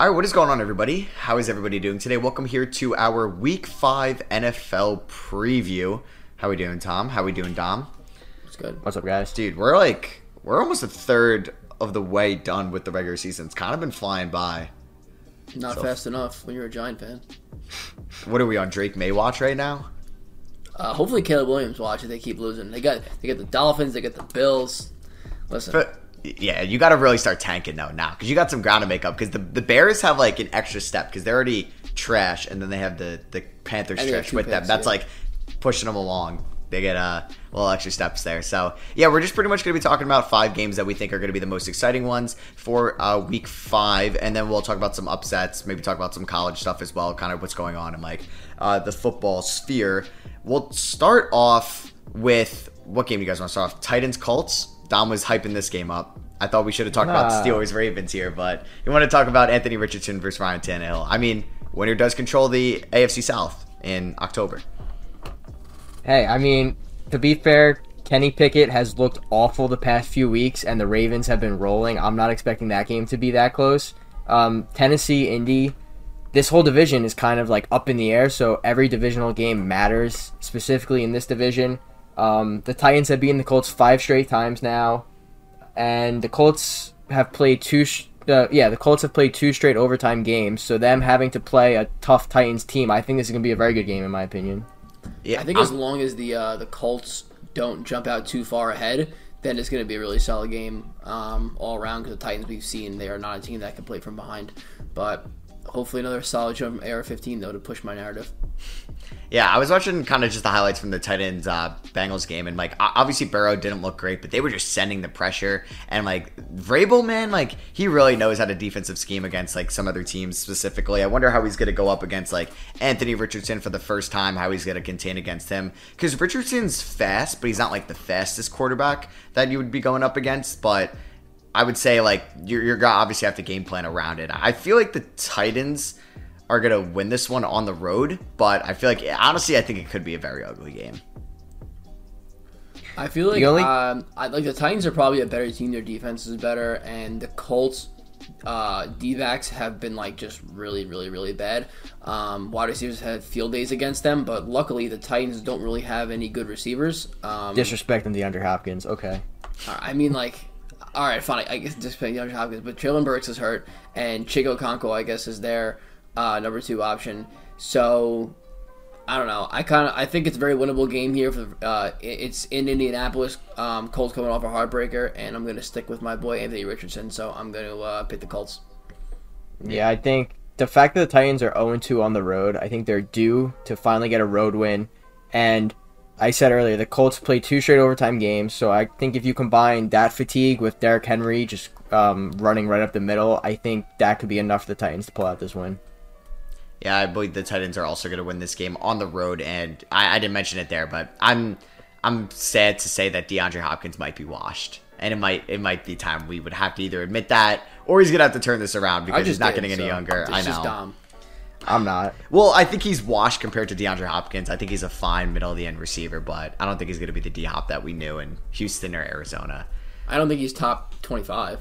All right, what is going on, everybody? How is everybody doing today? Welcome here to our Week Five NFL preview. How we doing, Tom? How we doing, Dom? It's good. What's up, guys? Dude, we're like we're almost a third of the way done with the regular season. It's kind of been flying by. Not So- fast enough when you're a Giant fan. What are we on Drake Maye watch right now? Uh, hopefully, Caleb Williams watch if they keep losing. They got they got the Dolphins, they got the Bills. Listen, But yeah, you got to really start tanking though now because you got some ground to make up. Because the the Bears have like an extra step because they're already trash, and then they have the the Panthers And they have trash with them. That's yeah. like pushing them along. They get uh, little extra steps there. So yeah, we're just pretty much going to be talking about five games that we think are going to be the most exciting ones for uh, week five, and then we'll talk about some upsets, maybe talk about some college stuff as well, kind of what's going on in like uh, the football sphere. We'll start off with what game do you guys want to start off? Titans Colts. Dom was hyping this game up. I thought we should have talked about Nah. Steelers Ravens here, but you want to talk about Anthony Richardson versus Ryan Tannehill. I mean, winner does control the AFC South in October. Hey, I mean, to be fair, Kenny Pickett has looked awful the past few weeks, and the Ravens have been rolling. I'm not expecting that game to be that close. Um, Tennessee, Indy, this whole division is kind of like up in the air, so every divisional game matters, specifically in this division. Um, the Titans have beaten the Colts five straight times now, and the Colts have played two. Sh- uh, yeah, the Colts have played two straight overtime games, so them having to play a tough Titans team, I think this is going to be a very good game, in my opinion. Yeah, I think I'm- as long as the uh, the Colts don't jump out too far ahead, then it's going to be a really solid game um, all around. Because the Titans we've seen they are not a team that can play from behind, but hopefully another solid show from AR-15 though to push my narrative. Yeah, I was watching kind of just the highlights from the Titans uh, Bengals game, and like obviously Burrow didn't look great, but they were just sending the pressure. And like Vrabel, man, like he really knows how to defensive scheme against like some other teams specifically. I wonder how he's going to go up against like Anthony Richardson for the first time. How he's going to contain against him because Richardson's fast, but he's not like the fastest quarterback that you would be going up against. But I would say like you're, you're gonna obviously have to game plan around it. I feel like the Titans are gonna win this one on the road, but I feel like honestly, I think it could be a very ugly game. I feel like The only- um, I, like the Titans are probably a better team. Their defense is better, and the Colts uh, D-backs have been like just really, really, really bad. Um, wide receivers had field days against them, but luckily the Titans don't really have any good receivers. Um, Disrespecting DeAndre Hopkins. Okay. I mean, like, all right, fine. I guess just playing DeAndre Hopkins, but Treylon Burks is hurt, and Chig Okonkwo, I guess, is their uh, number two option. So I don't know. I kind of I think it's a very winnable game here. For uh, it's in Indianapolis. Um, Colts coming off a heartbreaker, and I'm gonna stick with my boy Anthony Richardson. So I'm gonna uh, pick the Colts. Yeah, I think the fact that the Titans are 0 2 on the road, I think they're due to finally get a road win. And I said earlier, the Colts play two straight overtime games, so I think if you combine that fatigue with Derrick Henry just um, running right up the middle, I think that could be enough for the Titans to pull out this win. Yeah, I believe the Titans are also gonna win this game on the road, and I, I didn't mention it there, but I'm I'm sad to say that DeAndre Hopkins might be washed. And it might it might be time we would have to either admit that or he's gonna have to turn this around I because he's not did, getting any younger. It's I just know. Dom. I'm not. Well, I think he's washed compared to DeAndre Hopkins. I think he's a fine middle of the end receiver, but I don't think he's going to be the D Hop that we knew in Houston or Arizona. I don't think he's top 25.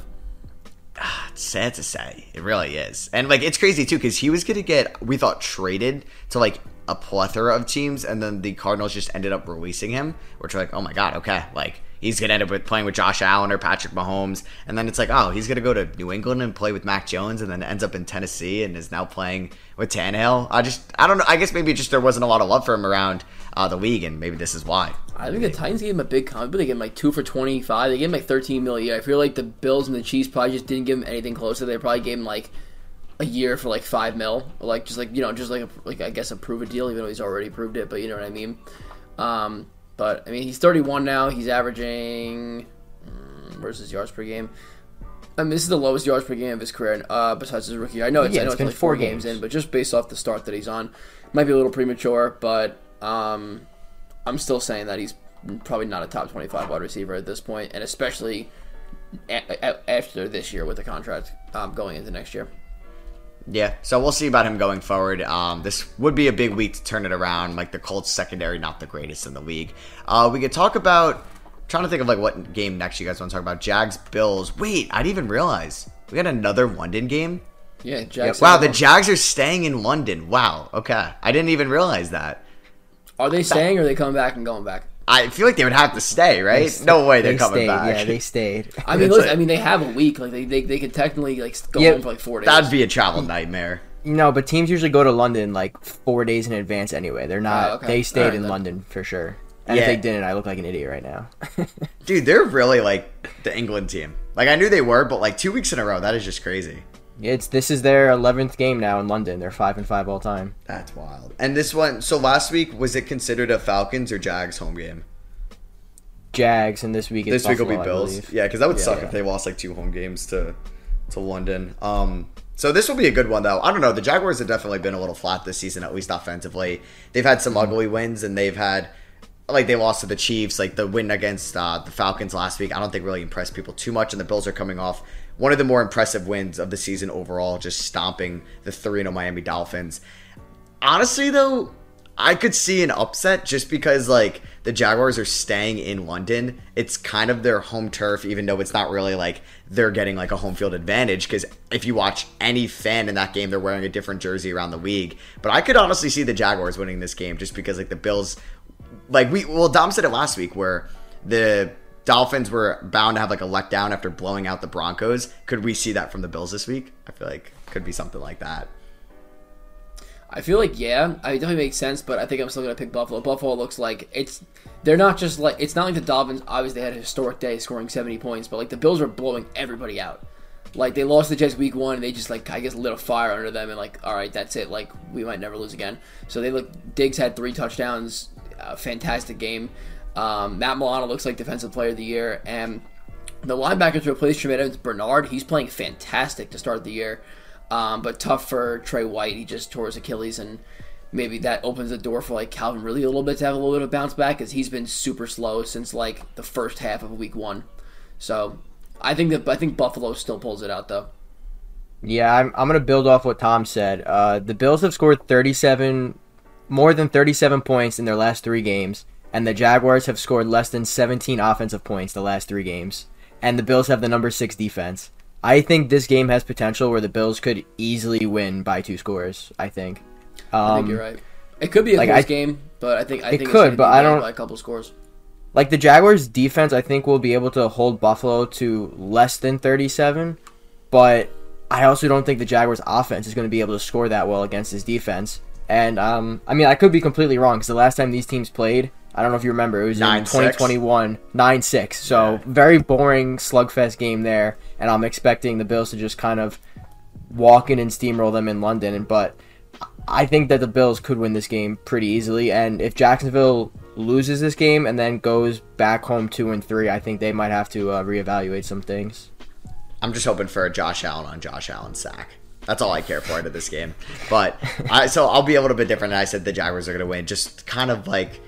It's sad to say. It really is. And like it's crazy too because he was going to get we thought traded to like a plethora of teams, and then the Cardinals just ended up releasing him, which we're like, oh my god, okay, like he's to end up with playing with Josh Allen or Patrick Mahomes, and then it's like, oh, he's to go to New England and play with Mac Jones, and then ends up in Tennessee and is now playing with Tannehill. I just I don't know. I guess maybe just there wasn't a lot of love for him around uh, the league, and maybe this is why. I think the Titans gave him a big contract. They gave him like two for twenty five. They gave him like thirteen million. I feel like the Bills and the Chiefs probably just didn't give him anything closer. They probably gave him like a year for like five mil, like just like you know, just like a, like I guess approve a prove it deal, even though he's already proved it. But you know what I mean. Um, but I mean, he's thirty one now. He's averaging mm, where's yards per game. I mean, this is the lowest yards per game of his career, uh, besides his rookie. year. I know it's, Yeah, I know it's only four four games games. in, but just based off the start that he's on, might be a little premature. But um, I'm still saying that he's probably not a top 25 wide receiver at this point, and especially a- a- after this year with the contract um, going into next year. Yeah, so we'll see about him going forward. Um, this would be a big week to turn it around. Like the Colts secondary, not the greatest in the league. Uh, we could talk about. trying to think of like what game next you guys want to talk about. Jags Bills. Wait, I didn't even realize we got another London game. Yeah, Jags. Wow, the Jags are staying in London. Wow. Okay, I didn't even realize that. Are they staying or are they coming back and going back? I feel like they would have to stay, right? no way they're They coming stayed. back. Yeah, they stayed. I mean, It's look, like- I mean, they have a week. Like they, they, they could technically like go Yeah, home for like four days. That'd be a travel mm. nightmare. No, but teams usually go to London like four days in advance anyway. They're not. Oh, okay. They stayed Alright, in then. London for sure. And Yeah. if they didn't, I look like an idiot right now. Dude, they're really like the England team. Like I knew they were, but like two weeks in a row, that is just crazy. It's this is their eleventh game now in London. They're five and five all time. That's wild. And this one, so last week was it considered a Falcons or Jags home game? Jags, and this week it's this week will be Bills. Yeah, because that would Yeah, suck yeah. if they lost like two home games to to London. Um, so this will be a good one though. I don't know. The Jaguars have definitely been a little flat this season, at least offensively. They've had some ugly wins, and they've had like they lost to the Chiefs. Like the win against uh, the Falcons last week, I don't think really impressed people too much. And the Bills are coming off one of the more impressive wins of the season overall, just stomping the three 0 Miami Dolphins. Honestly, though, I could see an upset just because like the Jaguars are staying in London. It's kind of their home turf, even though it's not really like they're getting like a home field advantage. Because if you watch any fan in that game, they're wearing a different jersey around the league. But I could honestly see the Jaguars winning this game just because like the Bills, like we well Dom said it last week where the Dolphins were bound to have like a letdown after blowing out the Broncos. Could we see that from the Bills this week? I feel like could be something like that. I feel like yeah, I it definitely makes sense, but I think I'm still gonna pick Buffalo. Buffalo looks like it's they're not just like it's not like the Dolphins. Obviously, they had a historic day scoring 70 points, but like the Bills are blowing everybody out. Like they lost the Jets week one, and they just like I guess lit a fire under them, and like all right, that's it. Like we might never lose again. So they look. Diggs had three touchdowns, fantastic game. Um, Matt Milano looks like defensive player of the year, and the linebackers to replace Tremaine Edmunds Bernard, he's playing fantastic to start the year. Um, but tough for Trey White. He just tore his Achilles, and maybe that opens the door for like Calvin Ridley a little bit to have a little bit of bounce back because he's been super slow since like the first half of week one. So I think that I think Buffalo still pulls it out though. Yeah, I'm, I'm going to build off what Tom said. Uh, the Bills have scored 37, more than 37 points in their last three games, and the Jaguars have scored less than 17 offensive points the last three games. And the Bills have the number six defense. I think this game has potential where the Bills could easily win by two scores. I think. Um, I think you're right. It could be a like, close I- game, but I think I It think could, but I don't- by a couple scores. Like the Jaguars' defense, I think will be able to hold Buffalo to less than 37, but I also don't think the Jaguars' offense is going to be able to score that well against his defense. And um, I mean, I could be completely wrong because the last time these teams played, I don't know if you remember, it was in 9-6. 2021, 9-6. So Yeah. very boring slugfest game there, and I'm expecting the Bills to just kind of walk in and steamroll them in London. And but I think that the Bills could win this game pretty easily. And if Jacksonville loses this game and then goes back home two and three, I think they might have to uh, reevaluate some things. I'm just hoping for a Josh Allen on Josh Allen sack. That's all I care for out of this game. But I, so I'll be a little bit different. I said the Jaguars are going to win. Just kind of like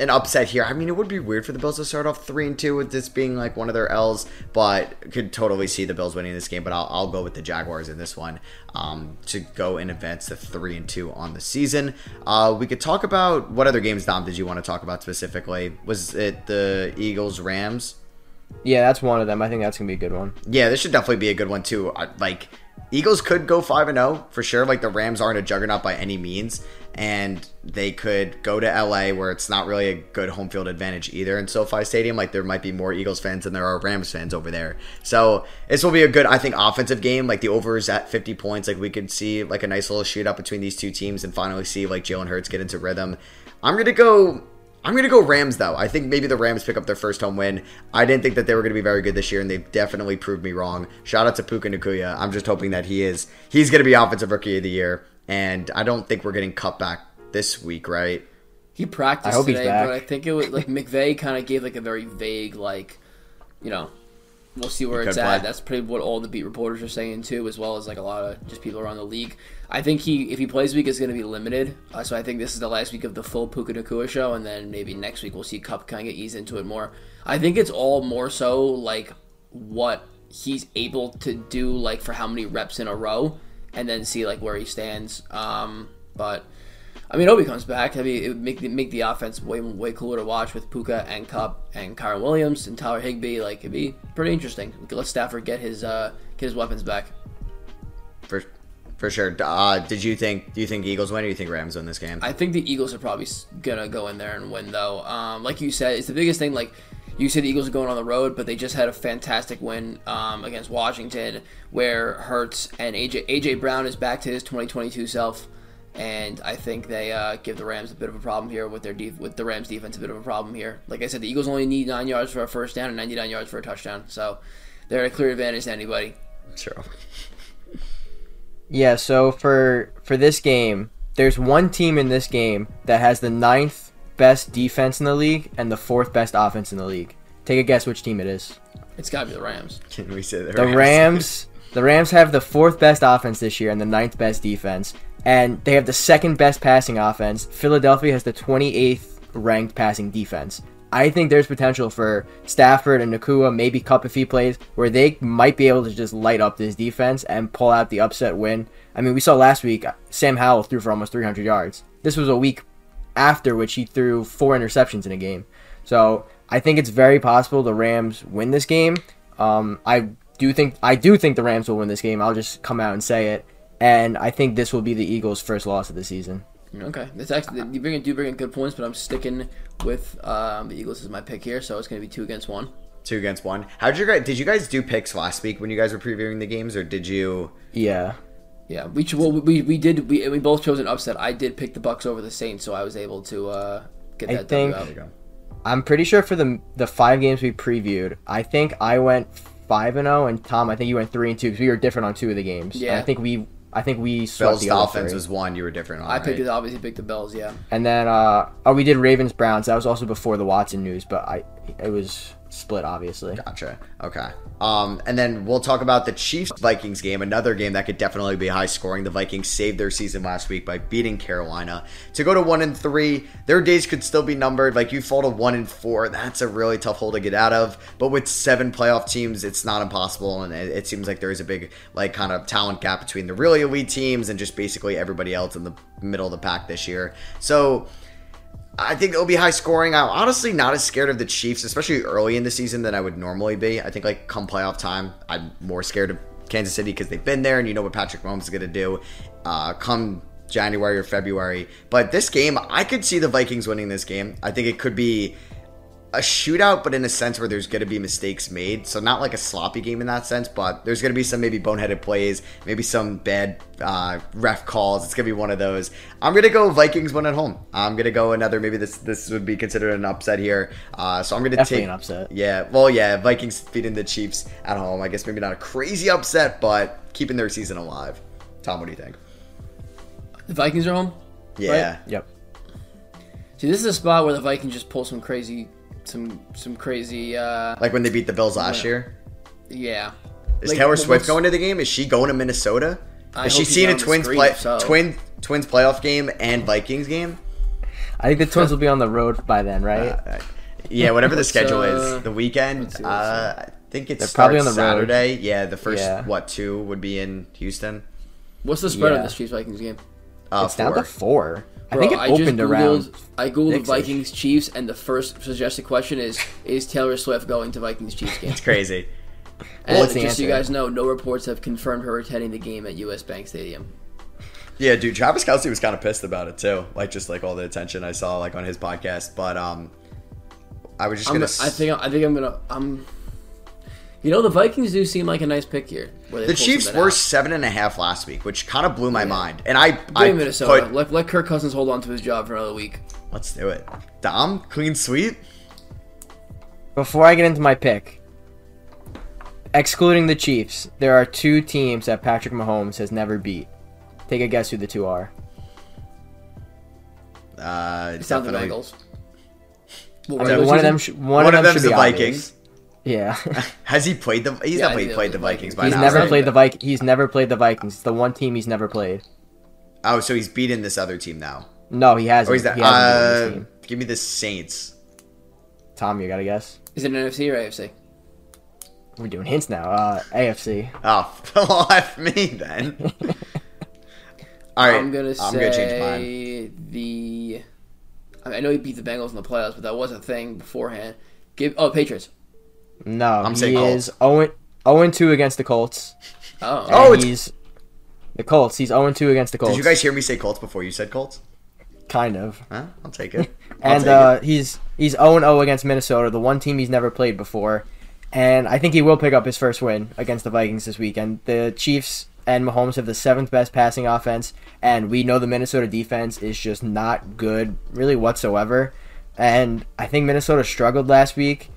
an upset here. I mean, it would be weird for the Bills to start off three and two with this being like one of their L's, but could totally see the Bills winning this game. But I'll, I'll go with the Jaguars in this one um, to go and advance to three and two on the season. Uh, we could talk about what other games, Dom, did you want to talk about specifically? Was it the Eagles Rams? Yeah, that's one of them. I think that's gonna be a good one. Yeah, this should definitely be a good one too. Like Eagles could go five and zero for sure. Like the Rams aren't a juggernaut by any means, and they could go to LA where it's not really a good home field advantage either in SoFi Stadium. Like there might be more Eagles fans than there are Rams fans over there. So this will be a good, I think, offensive game. Like the over is at fifty points. Like we could see like a nice little shootout between these two teams and finally see like Jalen Hurts get into rhythm. I'm gonna go. I'm going to go Rams, though. I think maybe the Rams pick up their first home win. I didn't think that they were going to be very good this year, and they've definitely proved me wrong. Shout out to Puka Nacua. I'm just hoping that he is. He's going to be Offensive Rookie of the Year, and I don't think we're getting cut back this week, right? He practiced I hope he's today, back. but I think it was like McVay kind of gave like a very vague like, you know, we'll see where it's at. play. That's pretty what all the beat reporters are saying too, as well as like a lot of just people around the league. I think he if he plays week is going to be limited, uh, so I think this is the last week of the full Puka Nacua show, and then maybe next week we'll see Kupp kind of get eased into it more. I think it's all more so like what he's able to do, like for how many reps in a row, and then see like where he stands. Um, but. I mean, Obi comes back. I mean, it would make the, make the offense way way cooler to watch with Puka and Kupp and Kyren Williams and Tyler Higbee. Like, it'd be pretty interesting. Let Stafford get his uh, get his weapons back. For For sure. Uh, did you think? Do you think Eagles win, or do you think Rams win this game? I think the Eagles are probably gonna go in there and win, though. Um, like you said, it's the biggest thing. Like you said, the Eagles are going on the road, but they just had a fantastic win um, against Washington, where Hurts and AJ AJ Brown is back to his 2022 self, and I think they uh, give the Rams a bit of a problem here with their def- with the Rams defense a bit of a problem here. Like I said, the Eagles only need nine yards for a first down and 99 yards for a touchdown, so they're at a clear advantage to anybody. Sure. Yeah, so for for this game, there's one team in this game that has the ninth best defense in the league and the fourth best offense in the league. Take a guess which team it is. It's got to be the Rams. Can we say the, The Rams. The Rams have the fourth best offense this year and the ninth best defense, and they have the second best passing offense. Philadelphia has the 28th ranked passing defense. I think there's potential for Stafford and Nacua, maybe Kupp if he plays, where they might be able to just light up this defense and pull out the upset win. I mean, we saw last week Sam Howell threw for almost 300 yards. This was a week after which he threw four interceptions in a game. So I think it's very possible the Rams win this game. Um, I do think I do think the Rams will win this game. I'll just come out and say it, and I think this will be the Eagles' first loss of the season. Okay, that's actually you bring in, do bring in good points, but I'm sticking with um, the Eagles as my pick here, so it's going to be two against one. two against one. How did you guys? Did you guys do picks last week when you guys were previewing the games, or did you? Yeah, Yeah, we well, we we did we, we both chose an upset. I did pick the Bucs over the Saints, so I was able to uh, get I that think- W There go. I'm pretty sure for the the five games we previewed, I think I went five and zero, and Tom, I think you went three and two because we were different on two of the games. And Yeah. I think we I think we swept Bills the other Dolphins three. was one. You were different on. I picked right? it. Obviously, picked the Bills. Yeah, And then uh oh, we did Ravens Browns. That was also before the Watson news, but I it was split obviously. Gotcha. Okay. Um, and then we'll talk about the Chiefs Vikings game, another game that could definitely be high scoring. The Vikings saved their season last week by beating Carolina to go to one and three. Their days could still be numbered. Like you fall to one and four, that's a really tough hole to get out of. But with seven playoff teams, it's not impossible, and it, it seems like there is a big like kind of talent gap between the really elite teams and just basically everybody else in the middle of the pack this year. So. I think it'll be high scoring. I'm honestly not as scared of the Chiefs, especially early in the season, than I would normally be. I think like come playoff time, I'm more scared of Kansas City because they've been there and you know what Patrick Mahomes is going to do. Uh, come January or February, but this game, I could see the Vikings winning this game. I think it could be a shootout, but in a sense where there's going to be mistakes made. So not like a sloppy game in that sense, but there's going to be some maybe boneheaded plays, maybe some bad uh, ref calls. It's going to be one of those. I'm going to go Vikings win at home. I'm going to go another. Maybe this this would be considered an upset here. Uh, so I'm going to Definitely take an upset. Yeah, well, yeah, Vikings beating the Chiefs at home. I guess maybe not a crazy upset, but keeping their season alive. Tom, what do you think? the Vikings are home. Yeah, Yep. See, this is a spot where the Vikings just pull some crazy, some some crazy. uh like when they beat the Bills last Yeah. year. Yeah. Is Like, Taylor Swift going to the game? Is she going to Minnesota? I Is she she's seeing a Twins screen, play so. twin Twins playoff game and Vikings game? I think the Twins will be on the road by then, right? Uh, yeah, whatever the schedule uh, is. The weekend, see, uh, I think it's probably on the road. Saturday. Yeah, the first Yeah. what two would be in Houston. What's the spread Yeah. of this Chiefs Vikings game? Uh, it's down four. to four. I think it just opened Googled, around. I googled six-ish. Vikings Chiefs, and the first suggested question is: Is Taylor Swift going to Vikings Chiefs game? It's crazy. And what's just the so you guys know, no reports have confirmed her attending the game at US Bank Stadium. Yeah, dude, Travis Kelce was kind of pissed about it too. Like just like all the attention I saw like on his podcast. But um, I was just I'm, gonna. I think I think I'm gonna. I'm. You know the Vikings do seem like a nice pick here. the Chiefs were out. seven and a half last week, which kind of blew my mind. And I, I Minnesota. put, Let, let Kirk Cousins hold on to his job for another week. let's do it. Dom, clean sweep. Before I get into my pick, excluding the Chiefs, there are two teams that Patrick Mahomes has never beat. Take a guess who the two are. Uh, It's not the. Bengals. I mean, one of them, sh- one, of them them's should the be Vikings. obvious. Yeah, Has he played the? He's Yeah, definitely he- played the the Vikings Vikings. by he's now. never right? played the Vik- He's never played the Vikings. It's the one team he's never played. Oh, so he's beaten this other team now. No, he hasn't. Or he's that? he hasn't Uh, team. give me the Saints. Tom, you got to guess. Is it an NFC or AFC? We're doing hints now. Uh, AFC. Oh, off me then. All right, I'm gonna I'm say gonna change mine. the. I, mean, I know he beat the Bengals in the playoffs, but that was a thing beforehand. Give oh Patriots. No, I'm he saying is 0 0 2 against the Colts. Oh, Oh, And he's The Colts. He's 0 2 against the Colts. Did you guys hear me say Colts before you said Colts? Kind of. Huh? I'll take it. I'll And take uh, it. he's he's 0 0 against Minnesota, the one team he's never played before. And I think he will pick up his first win against the Vikings this weekend. The Chiefs and Mahomes have the seventh best passing offense, and we know the Minnesota defense is just not good, really whatsoever. And I think Minnesota struggled last week.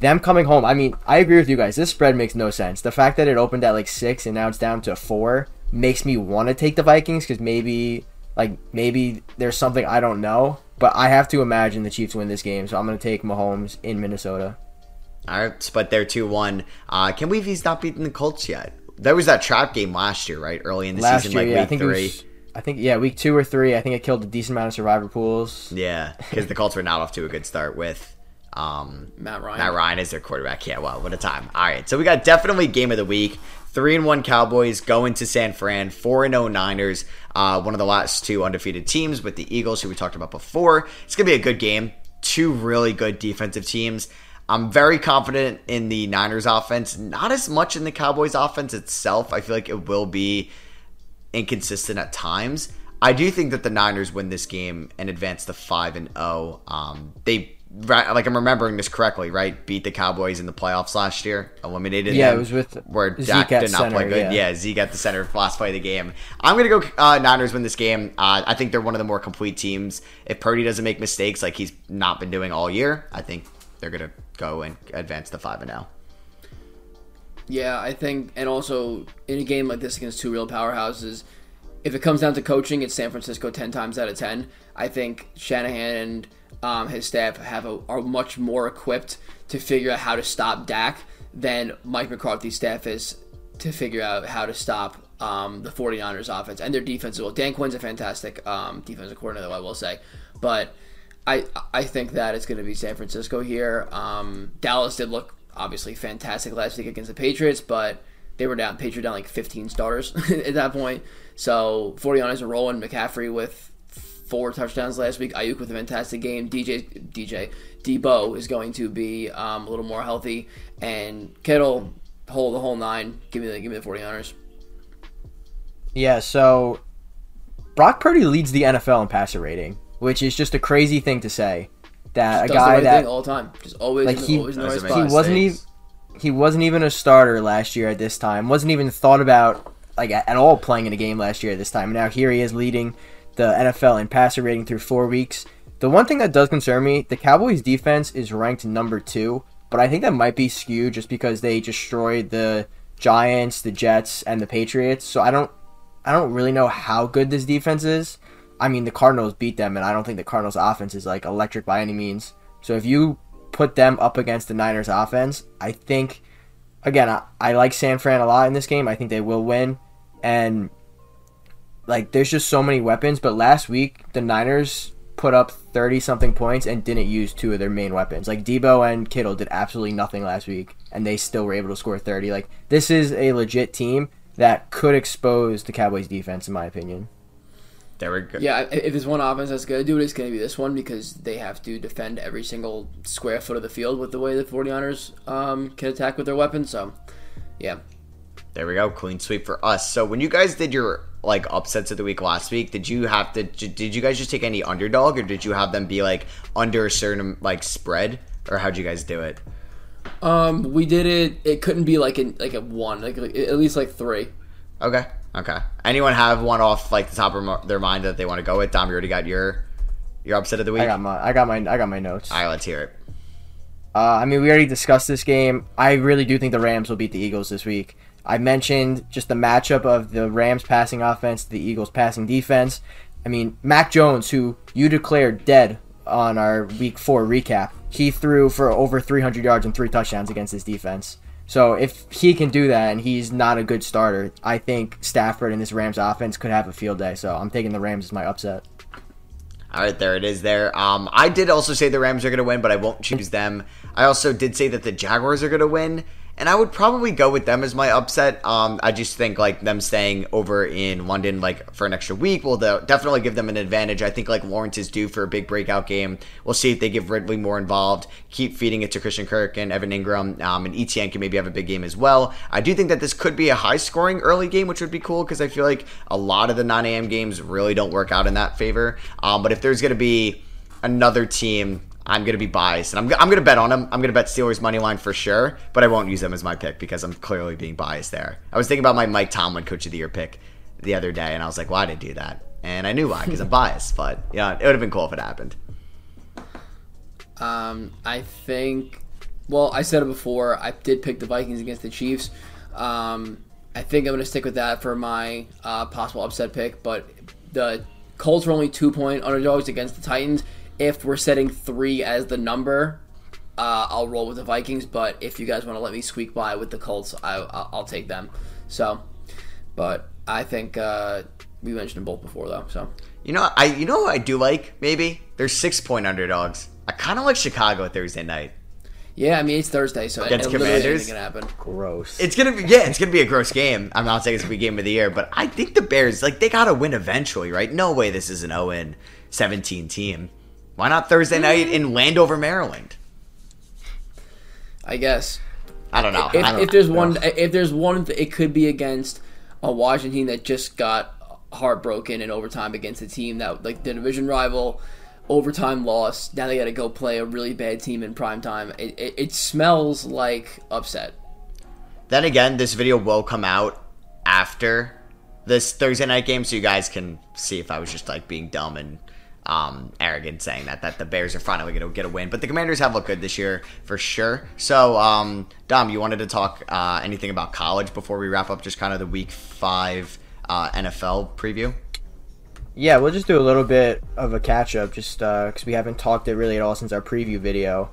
Them coming home, I mean, I agree with you guys. This spread makes no sense. The fact that it opened at like six and now it's down to four makes me want to take the Vikings because maybe, like, maybe there's something I don't know. But I have to imagine the Chiefs win this game, so I'm going to take Mahomes in Minnesota. All right, but they're 2 1. Uh, can we believe he's not beaten the Colts yet? There was that trap game last year, right? Early in the Last season, year, like yeah, I week think three. was. I think yeah, week two or three. I think it killed a decent amount of survivor pools. Yeah, because the Colts were not off to a good start with um, Matt Ryan. Matt Ryan is their quarterback. Yeah, well, what a time. All right, so we got definitely game of the week. Three and one Cowboys going to San Fran. Four and zero Niners. Uh, one of the last two undefeated teams with the Eagles, who we talked about before. It's gonna be a good game. Two really good defensive teams. I'm very confident in the Niners offense. Not as much in the Cowboys offense itself. I feel like it will be inconsistent at times. I do think that the Niners win this game and advance to five and zero. Um, they right, like I'm remembering this correctly, right? Beat the Cowboys in the playoffs last year, eliminated. Yeah, them, it was with where Zeke Dak at did not play good. yeah. Yeah. Zeke at the center, last play of the game. I'm gonna go uh, Niners win this game. Uh, I think they're one of the more complete teams. If Purdy doesn't make mistakes like he's not been doing all year, I think they're gonna go and advance to five and oh. zero. Yeah, I think, and also in a game like this against two real powerhouses, if it comes down to coaching, it's San Francisco ten times out of ten. I think Shanahan and um, his staff have a, are much more equipped to figure out how to stop Dak than Mike McCarthy's staff is to figure out how to stop um, the 49ers offense and their defense well. Dan Quinn's a fantastic um, defensive coordinator, though, I will say, but I I think that it's going to be San Francisco here. Um, Dallas did look obviously fantastic last week against the Patriots, but they were down. Patriots down like 15 starters at that point. So 49ers are rolling. McCaffrey with four touchdowns last week. Aiyuk with a fantastic game. DJ DJ Deebo is going to be um, a little more healthy, and Kittle hold the whole nine. Give me the give me the 49ers. Yeah, so Brock Purdy leads the NFL in passer rating, which is just a crazy thing to say. That a Does the guy right that all the time. Just always, Like, in, he- always in the right spot. he wasn't even he wasn't even a starter last year at this time. wasn't even thought about like at all playing in a game last year at this time. Now here he is leading the NFL in passer rating through four weeks. The one thing that does concern me, the Cowboys defense is ranked number two, but I think that might be skewed just because they destroyed the Giants, the Jets, and the Patriots. So I don't I don't really know how good this defense is. I mean, the Cardinals beat them, and I don't think the Cardinals' offense is like electric by any means. So if you put them up against the Niners' offense, I think, again, I, I like San Fran a lot in this game. I think they will win, and like there's just so many weapons. But last week the Niners put up thirty something points and didn't use two of their main weapons. Like Deebo and Kittle did absolutely nothing last week, and they still were able to score thirty. Like this is a legit team that could expose the Cowboys defense, in my opinion. There we go. Yeah, if there's one offense that's going to do it, it's going to be this one because they have to defend every single square foot of the field with the way the 49ers um, can attack with their weapons. So, yeah. There we go, clean sweep for us. So when you guys did your like upsets of the week last week, did you have to? Did you guys just take any underdog, or did you have them be like under a certain like spread, or how'd you guys do it? Um, we did it. It couldn't be like a, like a one, like, like at least like three. Okay, okay. Anyone have one off like the top of their mind that they want to go with? Dom, you already got your your upset of the week. I got my I got my I got my notes. All right, let's hear it. Uh, I mean, we already discussed this game. I really do think the Rams will beat the Eagles this week. I mentioned just the matchup of the Rams passing offense to the Eagles passing defense. I mean, Mac Jones, who you declared dead on our week four recap, he threw for over 300 yards and three touchdowns against his defense. So if he can do that and he's not a good starter, I think Stafford and this Rams offense could have a field day. So I'm taking the Rams as my upset. All right, there it is. There. Um, I did also say the Rams are going to win, but I won't choose them. I also did say that the Jaguars are going to win, and I would probably go with them as my upset. Um, I just think like them staying over in London like for an extra week will definitely give them an advantage. I think like Lawrence is due for a big breakout game. We'll see if they give Ridley more involved, keep feeding it to Christian Kirk and Evan Engram, um, and Etienne can maybe have a big game as well. I do think that this could be a high scoring early game, which would be cool because I feel like a lot of the 9 a.m. games really don't work out in that favor. Um, but if there's going to be another team I'm going to be biased, and I'm, I'm going to bet on them. I'm going to bet Steelers money line for sure, but I won't use them as my pick because I'm clearly being biased there. I was thinking about my Mike Tomlin Coach of the Year pick the other day, and I was like, why did I do that? And I knew why because I'm biased, but yeah, it would have been cool if it happened. Um, I think. Well, I said it before. I did pick the Vikings against the Chiefs. Um, I think I'm going to stick with that for my uh, possible upset pick. But the Colts were only two point underdogs against the Titans if we're setting three as the number, uh, I'll roll with the Vikings. But if you guys want to let me squeak by with the Colts, I, will take them. So, but I think uh, we mentioned them both before, though. So you know, I you know I do like maybe they're six point underdogs. I kind of like Chicago Thursday night. Yeah, I mean it's Thursday, so against Commanders, gonna happen. Gross. It's gonna be yeah, it's gonna be a gross game. I'm not saying it's gonna be game of the year, but I think the Bears like they gotta win eventually, right? No way this is an 0 17 team. Why not Thursday mm-hmm. night in Landover, Maryland? I guess. I don't know. If, don't if there's one, if there's one, it could be against a Washington team that just got heartbroken in overtime against a team that like the division rival overtime loss. Now they got to go play a really bad team in prime time. It, it, it, smells like upset. Then again, this video will come out after this Thursday night game, so you guys can see if I was just like being dumb and um, arrogant saying that that the Bears are finally going to get a win. But the Commanders have looked good this year for sure. So, um, Dom, you wanted to talk uh, anything about college before we wrap up? Just kind of the Week Five uh, NFL preview. Yeah, we'll just do a little bit of a catch up, just because uh, we haven't talked it really at all since our preview video.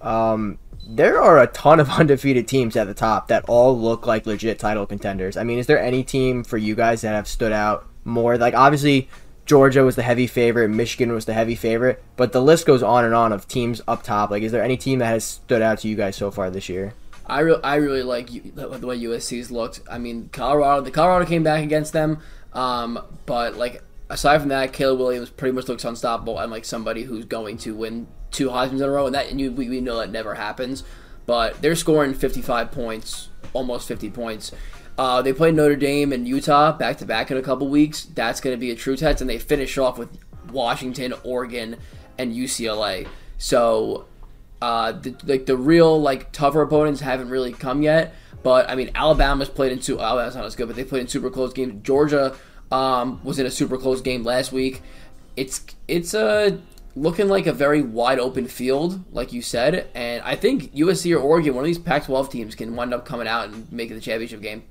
Um, there are a ton of undefeated teams at the top that all look like legit title contenders. I mean, is there any team for you guys that have stood out more? Like, obviously, Georgia was the heavy favorite, Michigan was the heavy favorite, but the list goes on and on of teams up top. Like, is there any team that has stood out to you guys so far this year? I really, I really like the way USC's looked. I mean, Colorado, the Colorado came back against them, um, but like aside from that, Caleb Williams pretty much looks unstoppable and like somebody who's going to win two Heisman's in a row, and that and you, we, we know that never happens. But they're scoring 55 points, almost 50 points uh, they play Notre Dame and Utah back to back in a couple weeks. That's going to be a true test, and they finish off with Washington, Oregon, and UCLA. So, uh, the, like the real like tougher opponents haven't really come yet. But I mean, Alabama's played in super. Alabama's not as good, but they played in super close games. Georgia um, was in a super close game last week. It's it's a uh, looking like a very wide open field, like you said, and I think USC or Oregon, one of these Pac-12 teams, can wind up coming out and making the championship game.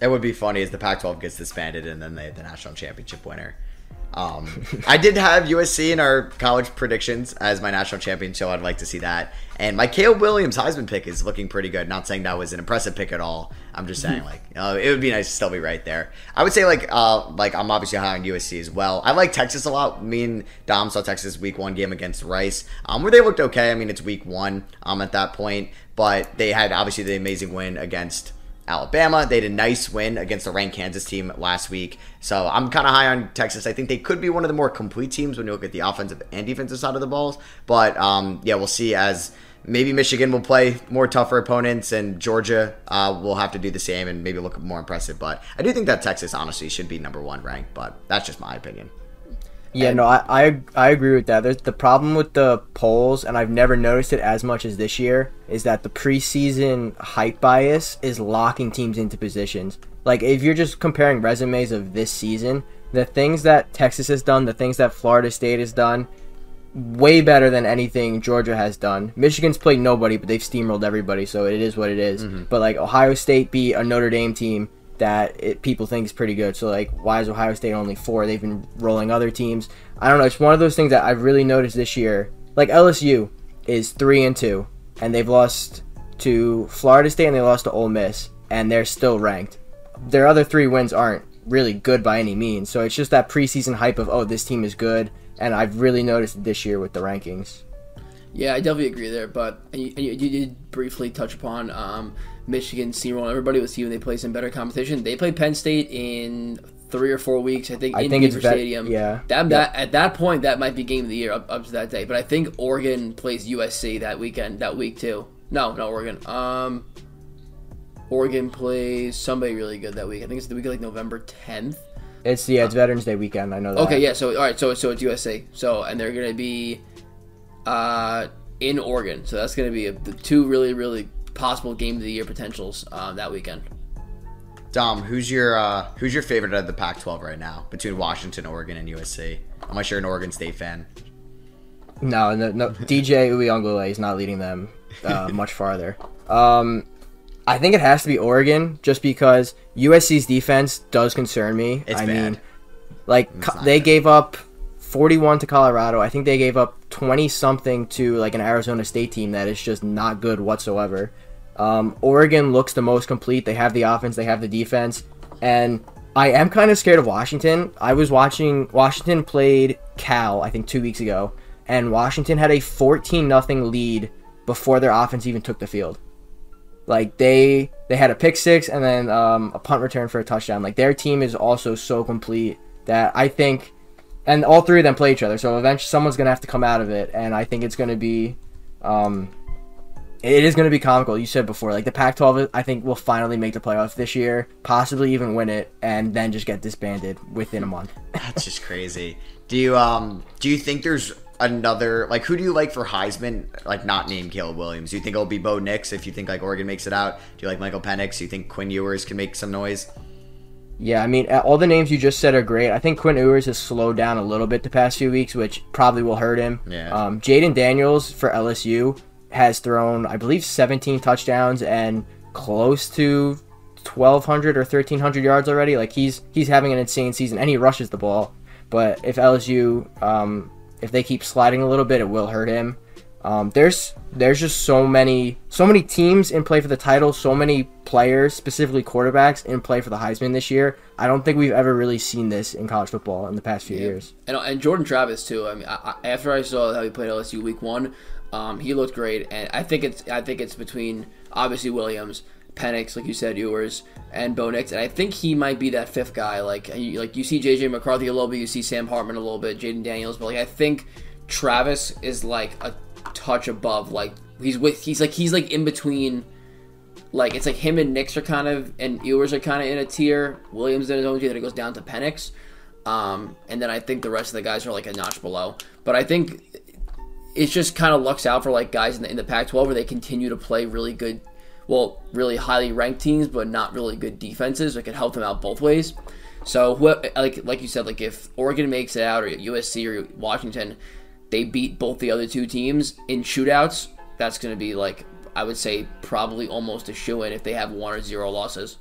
It would be funny as the Pac-12 gets disbanded and then they have the national championship winner. Um, I did have USC in our college predictions as my national champion, so I'd like to see that. And my Caleb Williams Heisman pick is looking pretty good. Not saying that was an impressive pick at all. I'm just saying like uh, it would be nice to still be right there. I would say like uh, like I'm obviously high on USC as well. I like Texas a lot. Me and Dom saw Texas week one game against Rice, um, where they looked okay. I mean it's week one um, at that point, but they had obviously the amazing win against Alabama. They had a nice win against the ranked Kansas team last week. So I'm kind of high on Texas. I think they could be one of the more complete teams when you look at the offensive and defensive side of the balls. But um, yeah, we'll see as maybe Michigan will play more tougher opponents and Georgia uh, will have to do the same and maybe look more impressive. But I do think that Texas honestly should be number one ranked, but that's just my opinion. Yeah, and, no, I, I I agree with that. There's the problem with the polls, and I've never noticed it as much as this year, is that the preseason hype bias is locking teams into positions. Like if you're just comparing resumes of this season, the things that Texas has done, the things that Florida State has done, way better than anything Georgia has done. Michigan's played nobody, but they've steamrolled everybody, so it is what it is. Mm-hmm. But like Ohio State beat a Notre Dame team that it, people think is pretty good. So like, why is Ohio State only four? They've been rolling other teams. I don't know. It's one of those things that I've really noticed this year. Like LSU is three and two, and they've lost to Florida State and they lost to Ole Miss, and they're still ranked. Their other three wins aren't really good by any means. So it's just that preseason hype of oh this team is good, and I've really noticed this year with the rankings. Yeah, I definitely agree there. But you, you did briefly touch upon um, Michigan steamroll. Everybody was seeing they play some better competition. They play Penn State in three or four weeks. I think I in think it's Beaver Stadium. yeah. That, that at that point that might be game of the year up, up to that day. But I think Oregon plays USC that weekend that week too. No, not Oregon. Um, Oregon plays somebody really good that week. I think it's the week of like November tenth. It's yeah, it's Veterans Day weekend. I know that. Okay, yeah. So all right, so so it's USA. So and they're gonna be uh, in Oregon. So that's gonna be a, the two really really possible game of the year potentials uh, that weekend. Dom, who's your uh, who's your favorite out of the Pac-12 right now between Washington, Oregon, and USC? Unless you're an Oregon State fan. No, no, no DJ Uiagalelei is not leading them uh, much farther. Um, I think it has to be Oregon, just because USC's defense does concern me. It's I bad. mean, like It's co- they good. gave up 41 to Colorado. I think they gave up 20 something to like an Arizona State team that is just not good whatsoever. Um, Oregon looks the most complete. They have the offense, they have the defense, and I am kind of scared of Washington. I was watching Washington played Cal, I think two weeks ago, and Washington had a 14 nothing lead before their offense even took the field. Like they they had a pick six and then um, a punt return for a touchdown. Like their team is also so complete that I think, and all three of them play each other. So eventually someone's gonna have to come out of it, and I think it's gonna be, um, it is gonna be comical. You said before, like the Pac-12, I think will finally make the playoffs this year, possibly even win it, and then just get disbanded within a month. That's just crazy. Do you um do you think there's another like who do you like for Heisman like not named Caleb Williams? Do you think it'll be Bo Nix if you think like Oregon makes it out? Do you like Michael Penix? Do you think Quinn Ewers can make some noise? Yeah, I mean, all the names you just said are great. I think Quinn Ewers has slowed down a little bit the past few weeks, which probably will hurt him. Yeah. Um, Jayden Daniels for LSU has thrown, I believe, 17 touchdowns and close to 1,200 or 1,300 yards already. Like he's he's having an insane season, and he rushes the ball. But if LSU, um, if they keep sliding a little bit, it will hurt him. Um, there's there's just so many so many teams in play for the title, so many players, specifically quarterbacks, in play for the Heisman this year. I don't think we've ever really seen this in college football in the past few years. And, and Jordan Travis too. I mean, I, I, after I saw how he played LSU week one, um, he looked great, and I think it's I think it's between obviously Williams, Penix, like you said, Ewers, and Bo Nix, and I think he might be that fifth guy. Like you, like you see JJ McCarthy a little bit, you see Sam Hartman a little bit, Jayden Daniels, but like I think Travis is like a touch above. Like he's with he's like he's like in between. Like it's like him and Nix are kind of and Ewers are kind of in a tier. Williams in his own tier. Then it goes down to Penix. Um, and then I think the rest of the guys are like a notch below. But I think it's just kind of lucks out for like guys in the, in the Pac-12 where they continue to play really good, well, really highly ranked teams, but not really good defenses. It can help them out both ways. So, like like you said, like if Oregon makes it out or USC or Washington, they beat both the other two teams in shootouts. That's going to be like I would say probably almost a shoe in if they have one or zero losses.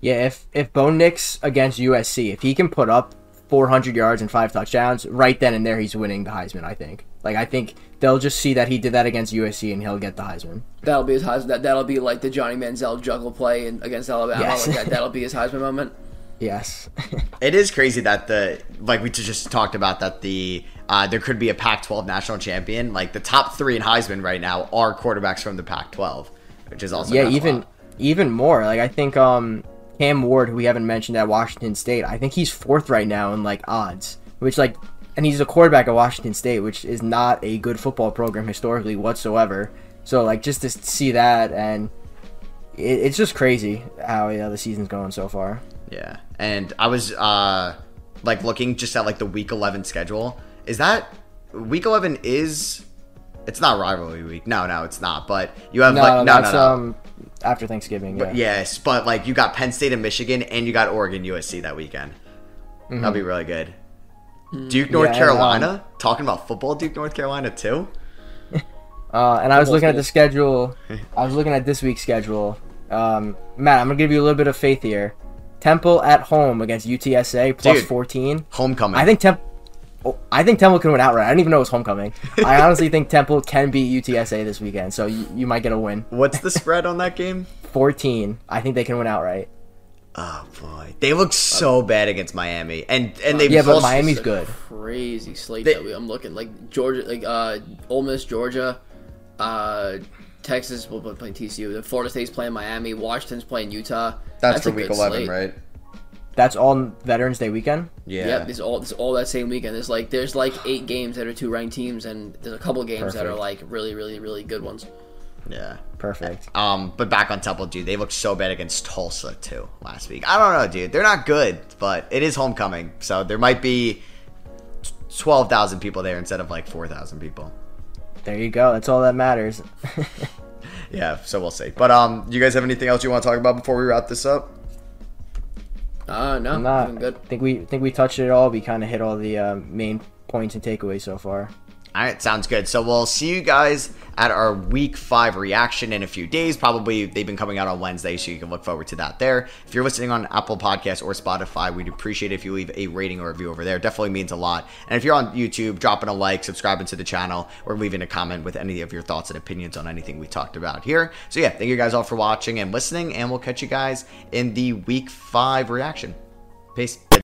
Yeah, if if Bo Nix against USC, if he can put up 400 yards and five touchdowns, right then and there he's winning the Heisman. I think. Like I think they'll just see that he did that against USC and he'll get the Heisman. That'll be his Heisman. That that'll be like the Johnny Manziel juggle play in, against Alabama. Yes. Like that, that'll be his Heisman moment. Yes. It is crazy that the like we just talked about that the uh, there could be a Pac-12 national champion. Like the top three in Heisman right now are quarterbacks from the Pac-12, which is also yeah, even even more. Like I think um Cam Ward, who we haven't mentioned at Washington State, I think he's fourth right now in like odds, which like, and he's a quarterback at Washington State, which is not a good football program historically whatsoever. So like just to see that and it, it's just crazy how yeah, the season's going so far. Yeah, and I was uh like looking just at like the week 11 schedule. Is that week 11 is it's not rivalry week. No, no, it's not. But you have No, like no, no, no. um after Thanksgiving. Yeah. Yes, but like you got Penn State and Michigan, and you got Oregon USC that weekend. That'll be really good. Duke North. Yeah, and, Carolina. um, Talking about football, Duke North Carolina too. Uh, and I was Football looking at the schedule. I was looking at this week's schedule. Um, Matt, I'm gonna give you a little bit of faith here. Temple at home against UTSA plus Dude. 14. Homecoming. I think Temple. Oh, I think Temple can win outright. I didn't even know it was homecoming. I honestly think Temple can beat UTSA this weekend, so you, you might get a win. What's the spread on that game? 14. I think they can win outright. Oh boy, they look so bad against Miami, and and they Yeah, but also- Miami's It's a good. Crazy slate They- that we, I'm looking like Georgia, like uh, Ole Miss, Georgia, uh, Texas will be playing TCU. The Florida State's playing Miami. Washington's playing Utah. That's, a for week good eleven, slate. right? That's all Veterans Day weekend. Yeah. Yep, it's all it's all that same weekend. There's like there's like eight games that are two ranked teams, and there's a couple games that are Perfect. like really, really, really good ones. Yeah. Perfect. Um, but back on Temple, dude, they looked so bad against Tulsa too last week. I don't know, dude. They're not good, but it is homecoming, so there might be twelve thousand people there instead of like four thousand people. There you go. That's all that matters. Yeah, so we'll see. But um, you guys have anything else you want to talk about before we wrap this up? Uh no, I'm not. doing good. I think we think we touched it all. We kind of hit all the uh, main points and takeaways so far. All right, sounds good. So we'll see you guys at our week five reaction in a few days. Probably they've been coming out on Wednesday, so you can look forward to that there. If you're listening on Apple Podcasts or Spotify, we'd appreciate if you leave a rating or review over there. Definitely means a lot. And if you're on YouTube, dropping a like, subscribing to the channel, or leaving a comment with any of your thoughts and opinions on anything we talked about here. So yeah, thank you guys all for watching and listening, and we'll catch you guys in the week five reaction. Peace.